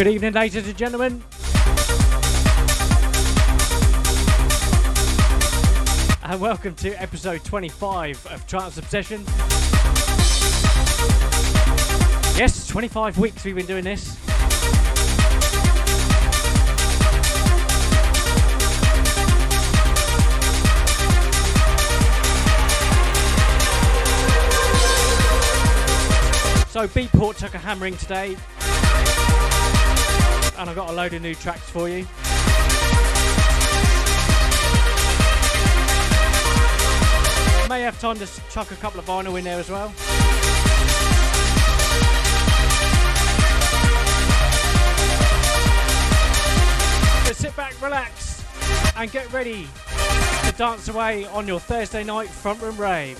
Good evening, ladies and gentlemen. And welcome to episode 25 of Trance Obsession. Yes, 25 weeks we've been doing this. So Beatport took a hammering today and I've got a load of new tracks for you. May have time to chuck a couple of vinyl in there as well. So sit back, relax, and get ready to dance away on your Thursday night front room rave.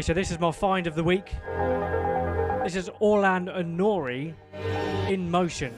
Okay, so this is my find of the week. This is Orland and Nori in motion.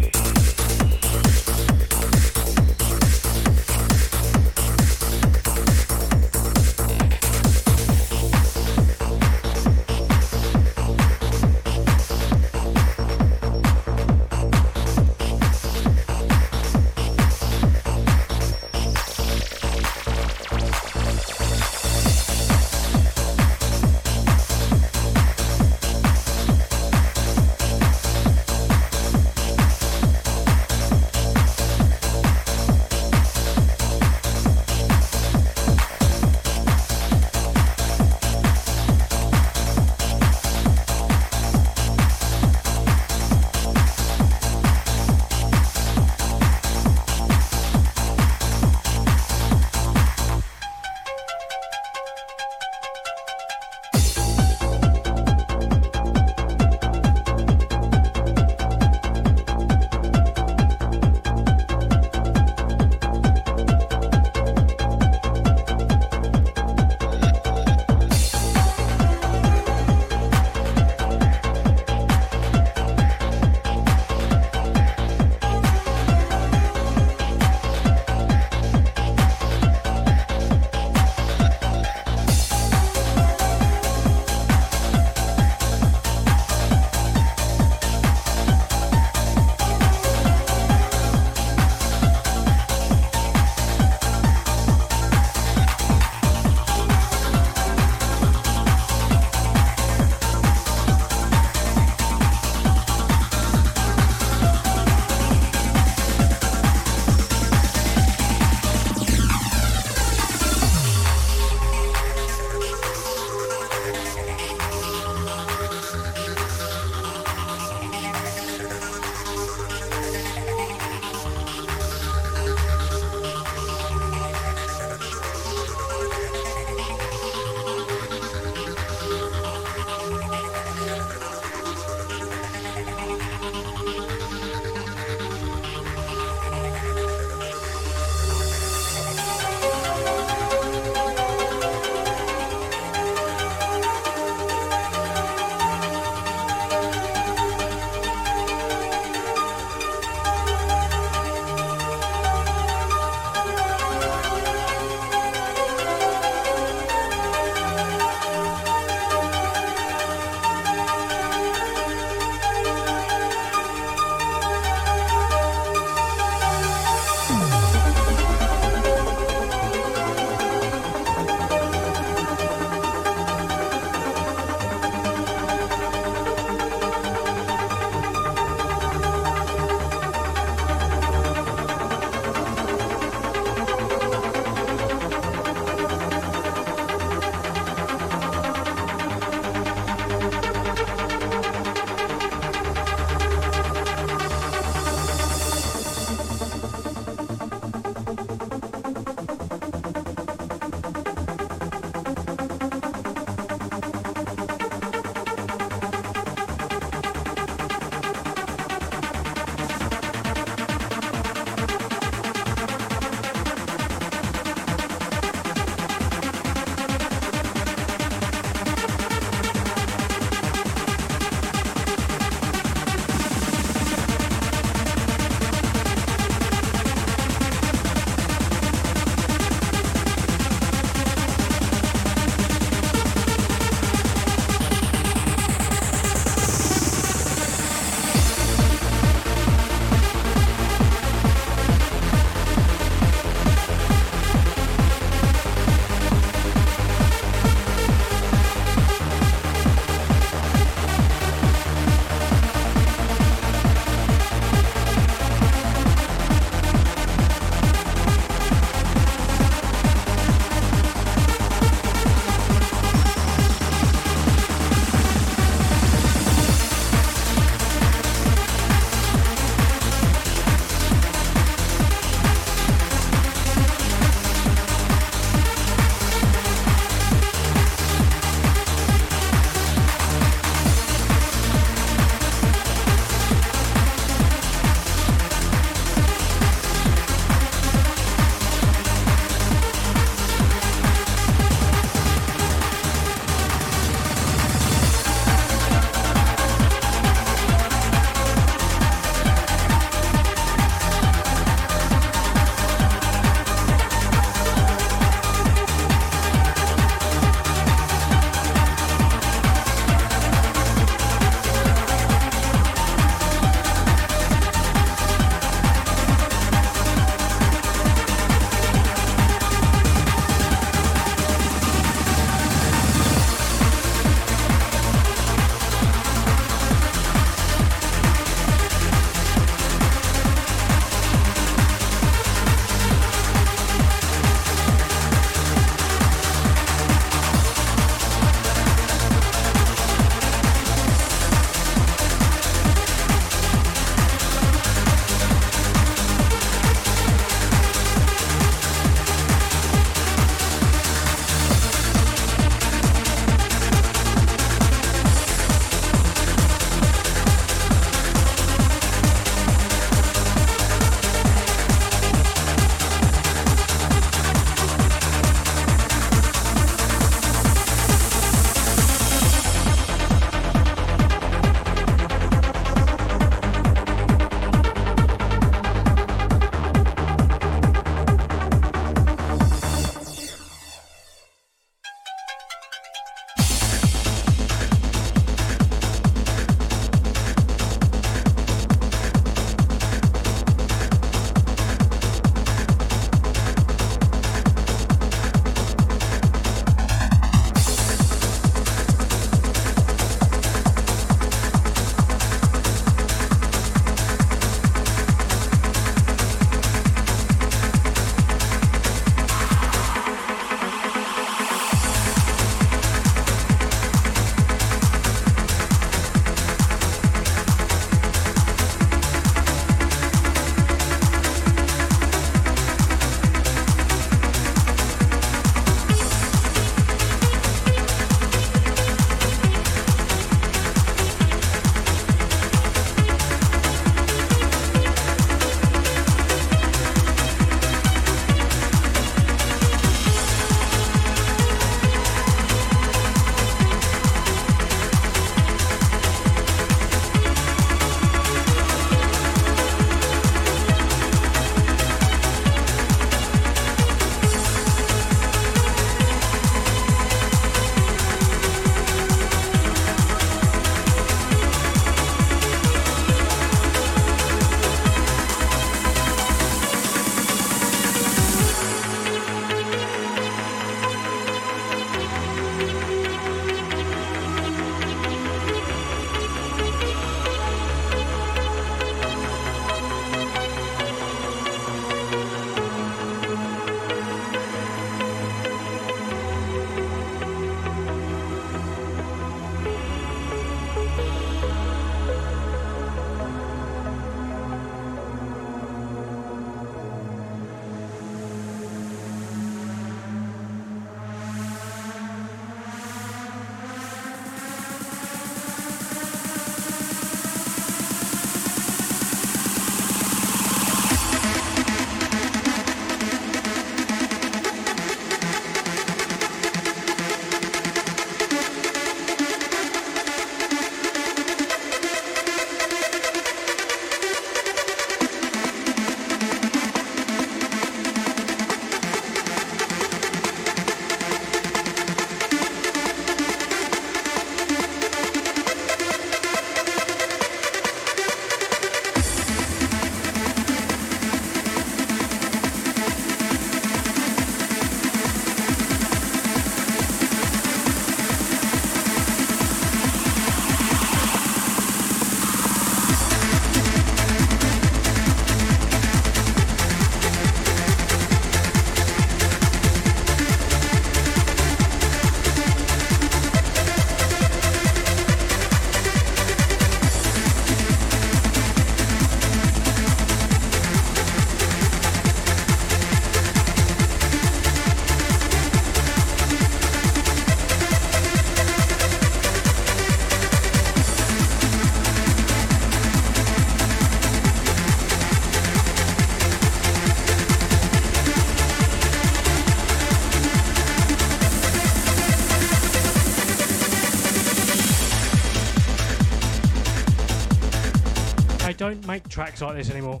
Don't make tracks like this anymore.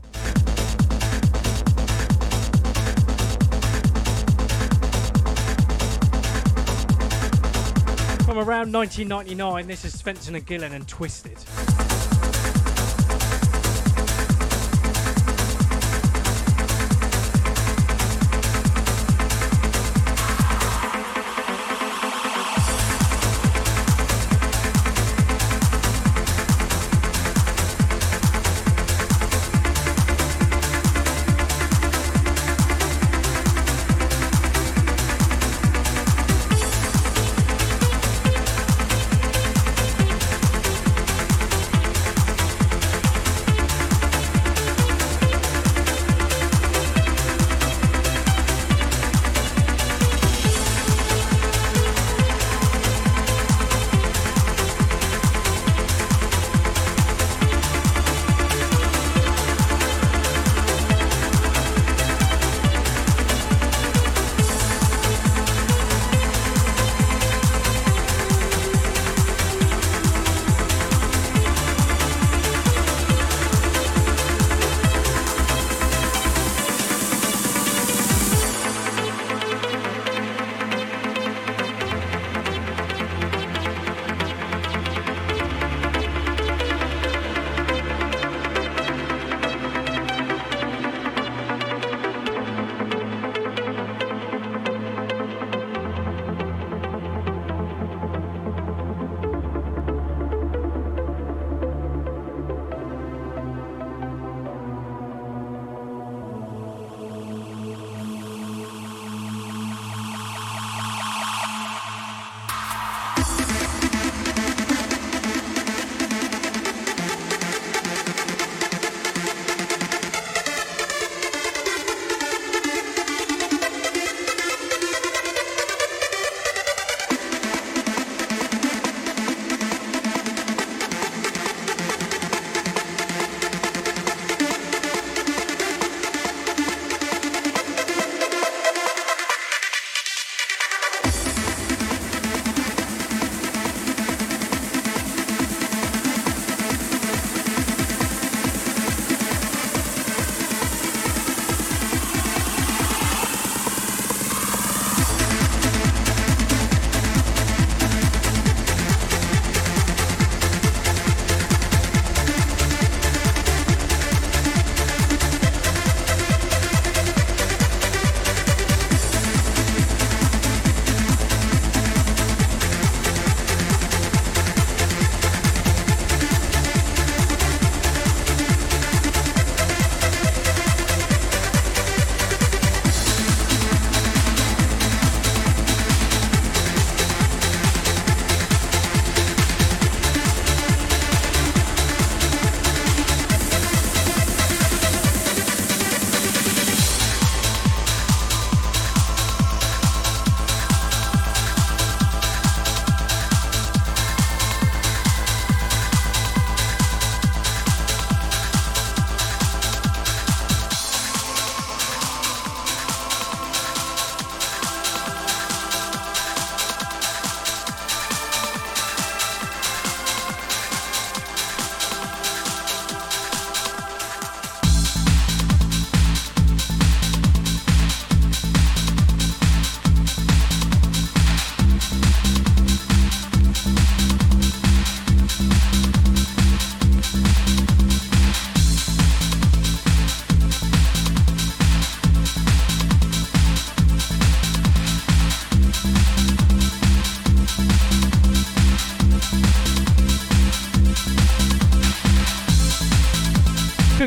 From around 1999, this is Svenson and Gielen and Twisted.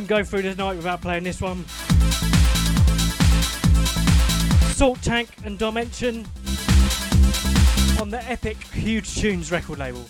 Go through this night without playing this one. Salt Tank and Dimension on the epic Hooj Choons record label.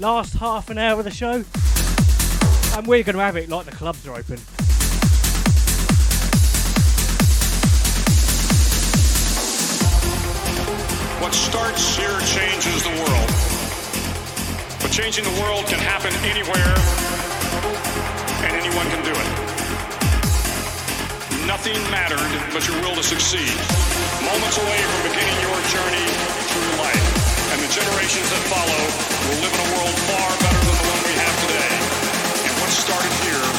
Last half an hour of the show. And we're going to have it like the clubs are open. What starts here changes the world. But changing the world can happen anywhere, and anyone can do it. Nothing mattered but your will to succeed. Moments away from beginning your journey through life and the generations that follow will live in a world far better than the one we have today. And what started here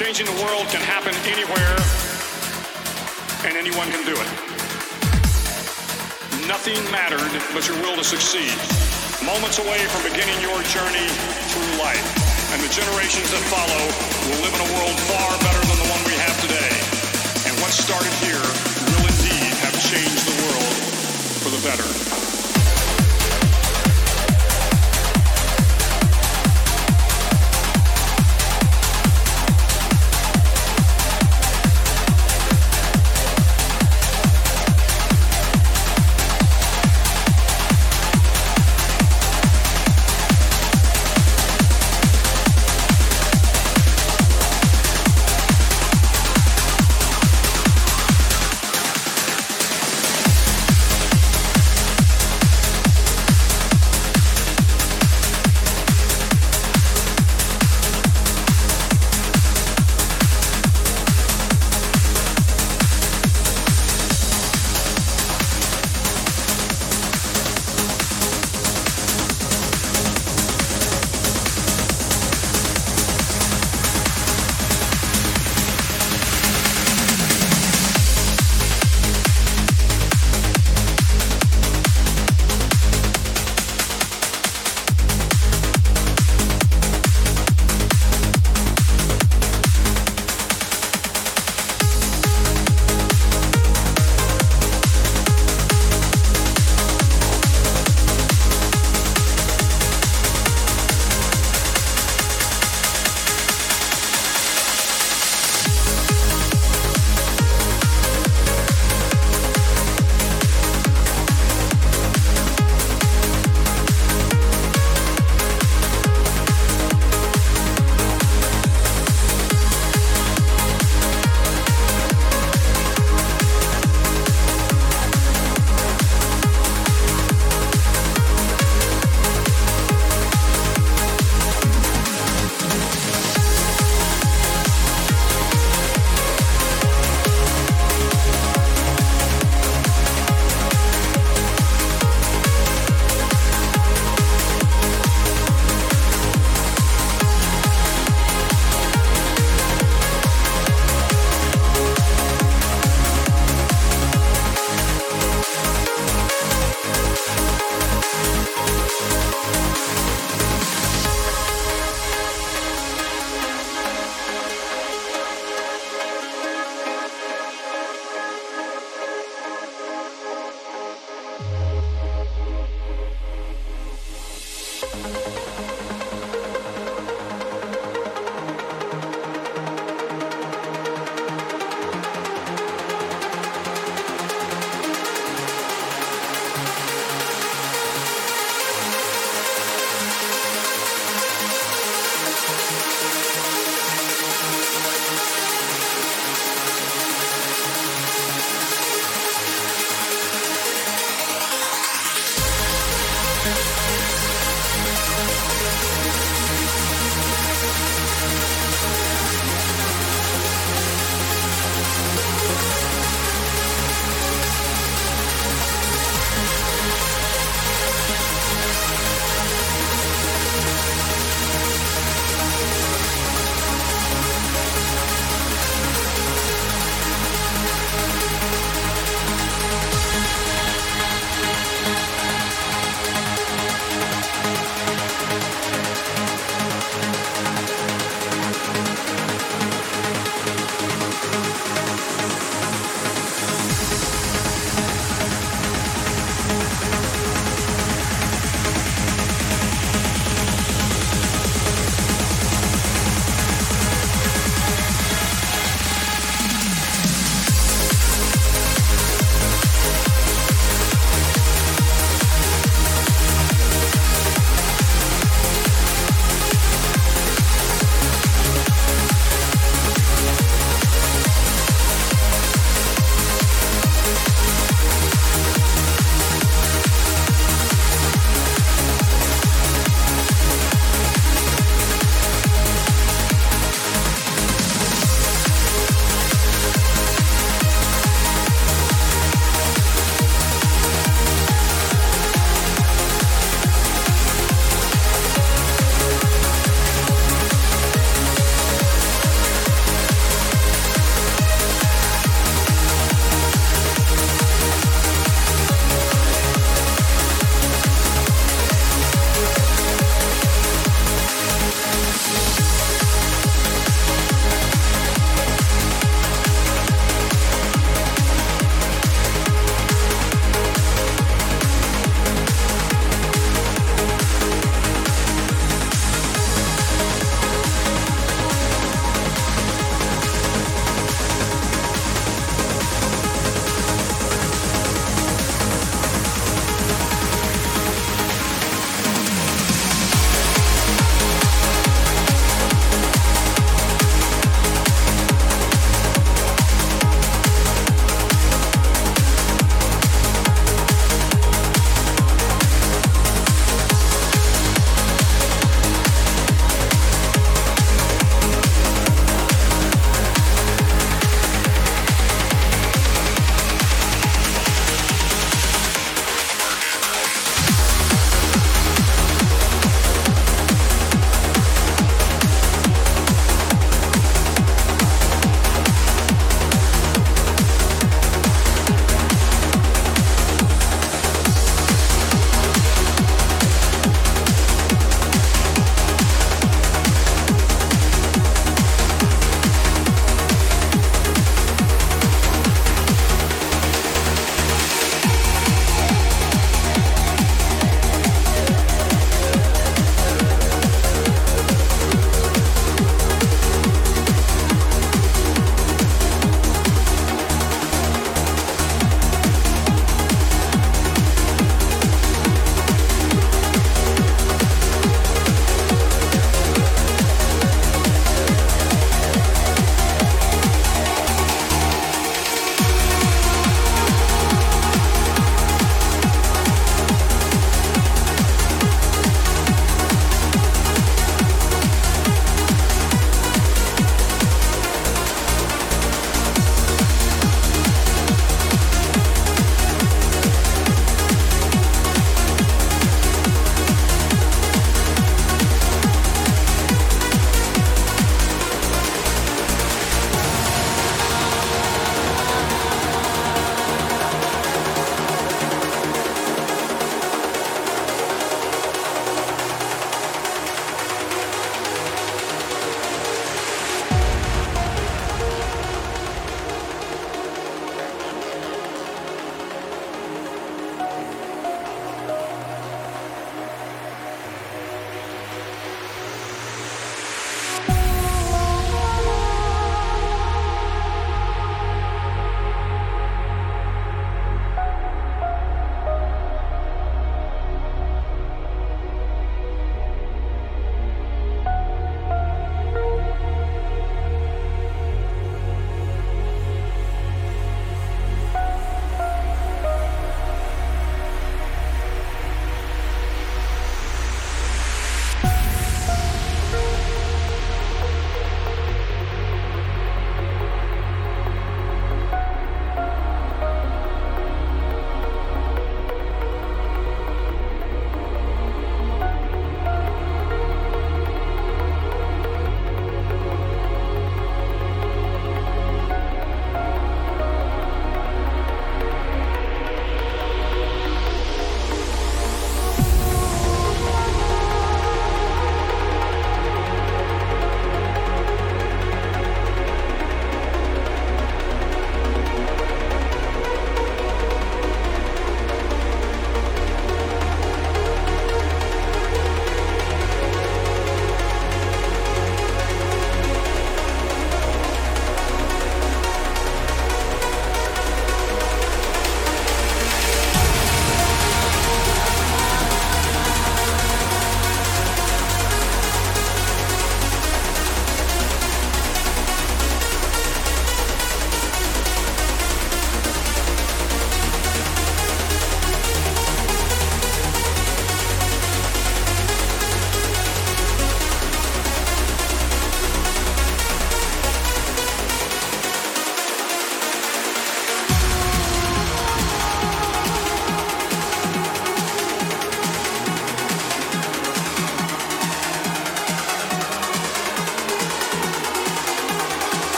changing the world can happen anywhere, and anyone can do it. Nothing mattered but your will to succeed. Moments away from beginning your journey through life. And the generations that follow will live in a world far better than the one we have today. And what started here will indeed have changed the world for the better.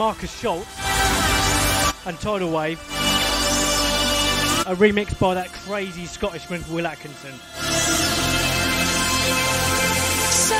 Markus Schulz and Tidal Wave. A remix by that crazy Scottishman Will Atkinson. So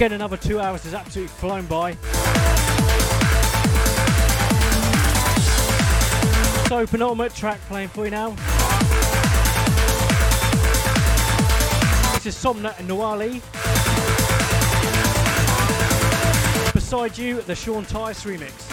Again, another two hours has absolutely flown by. So, penultimate track playing for you now. This is Somna and Noali. Beside you, the Sean Tyas remix.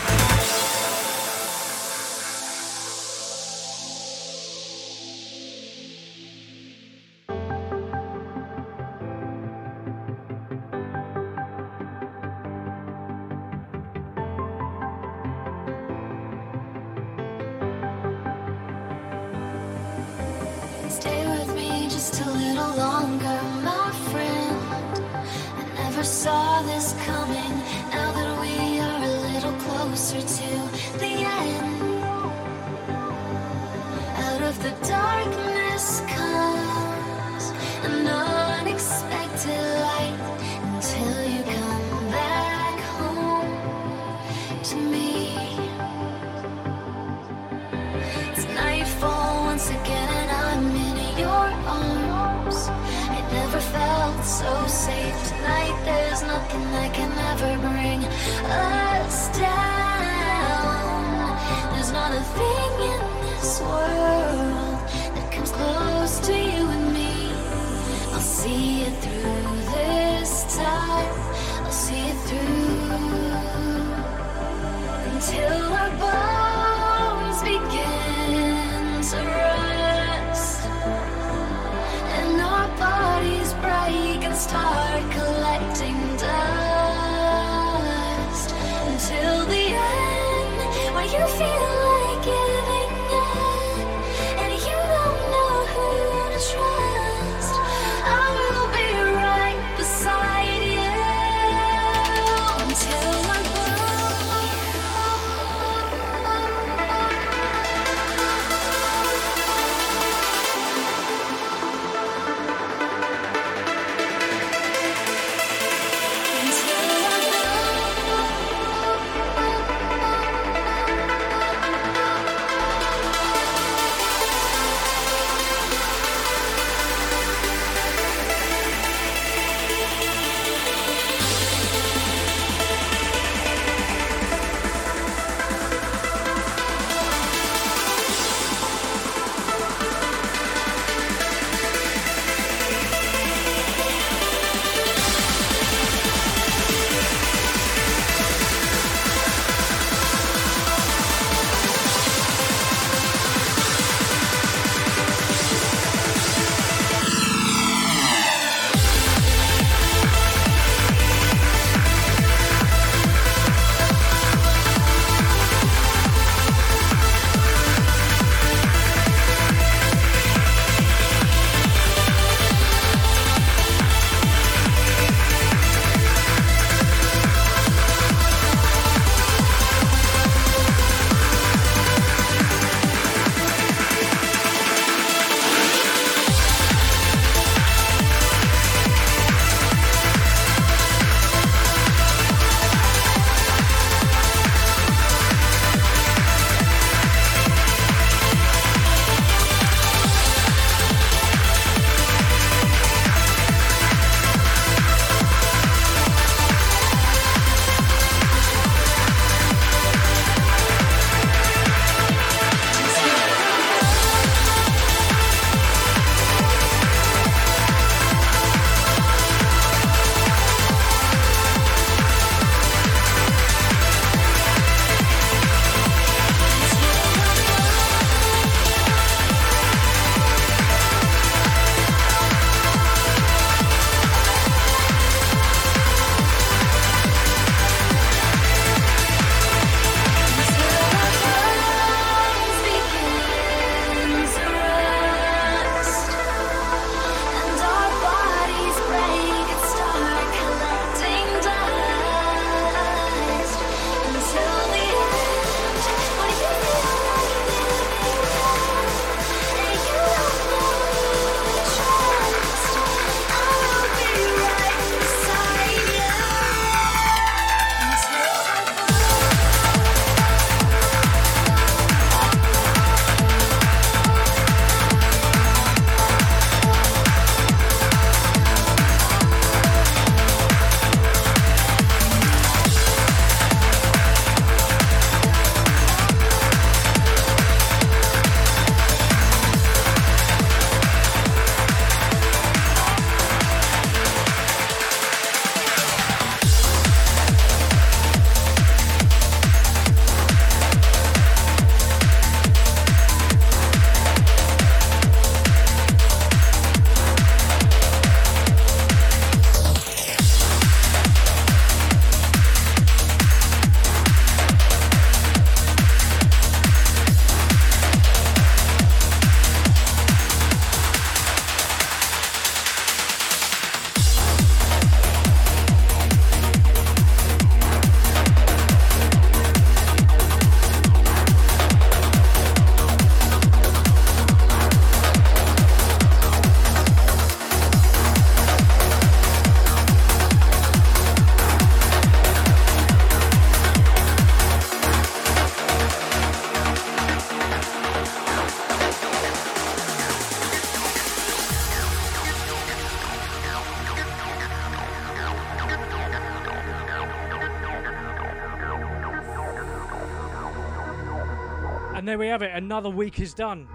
Have it, another week is done.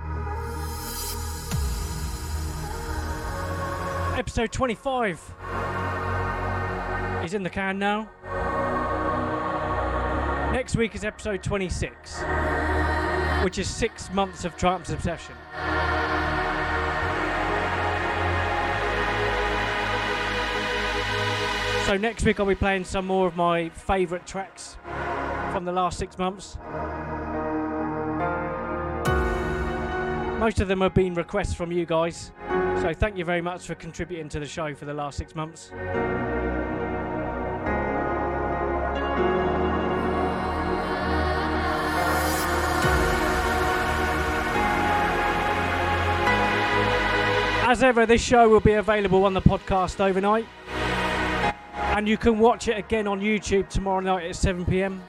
Episode 25 is in the can now. Next week is episode 26, which is six months of Triumph's Obsession. So next week I'll be playing some more of my favourite tracks from the last six months. Most of them have been requests from you guys, so thank you very much for contributing to the show for the last six months. As ever, this show will be available on the podcast overnight. And you can watch it again on YouTube tomorrow night at 7 pm.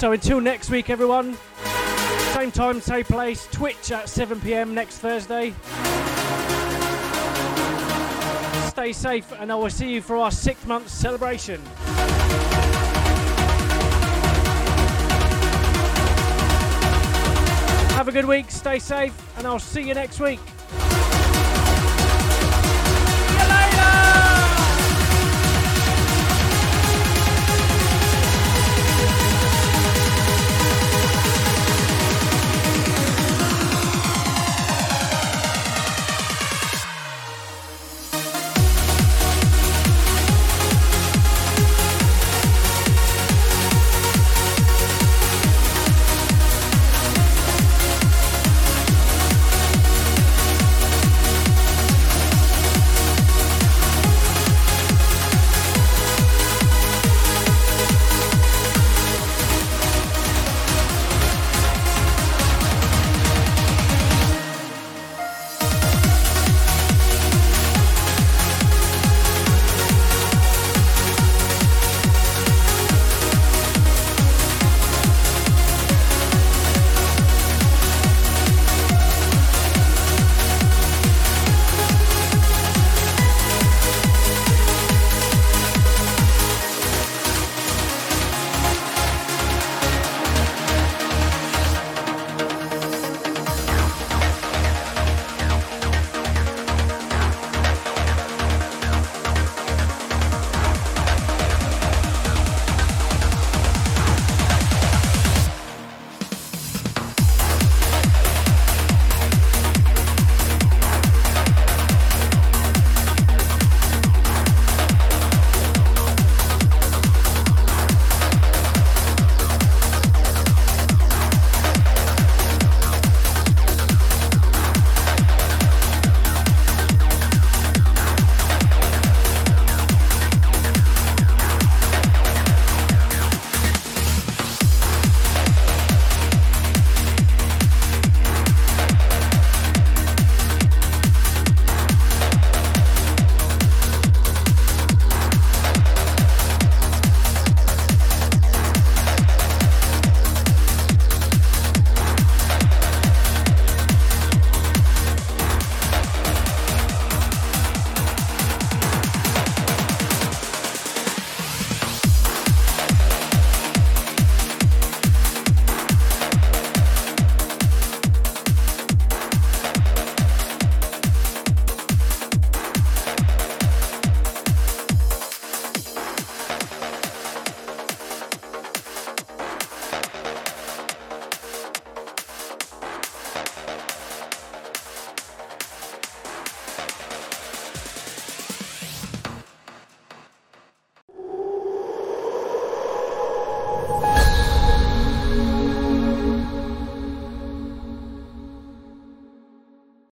So until next week, everyone. Same time, same place. Twitch at 7 pm next Thursday. Stay safe, and I will see you for our six month celebration. Have a good week, stay safe, and I'll see you next week.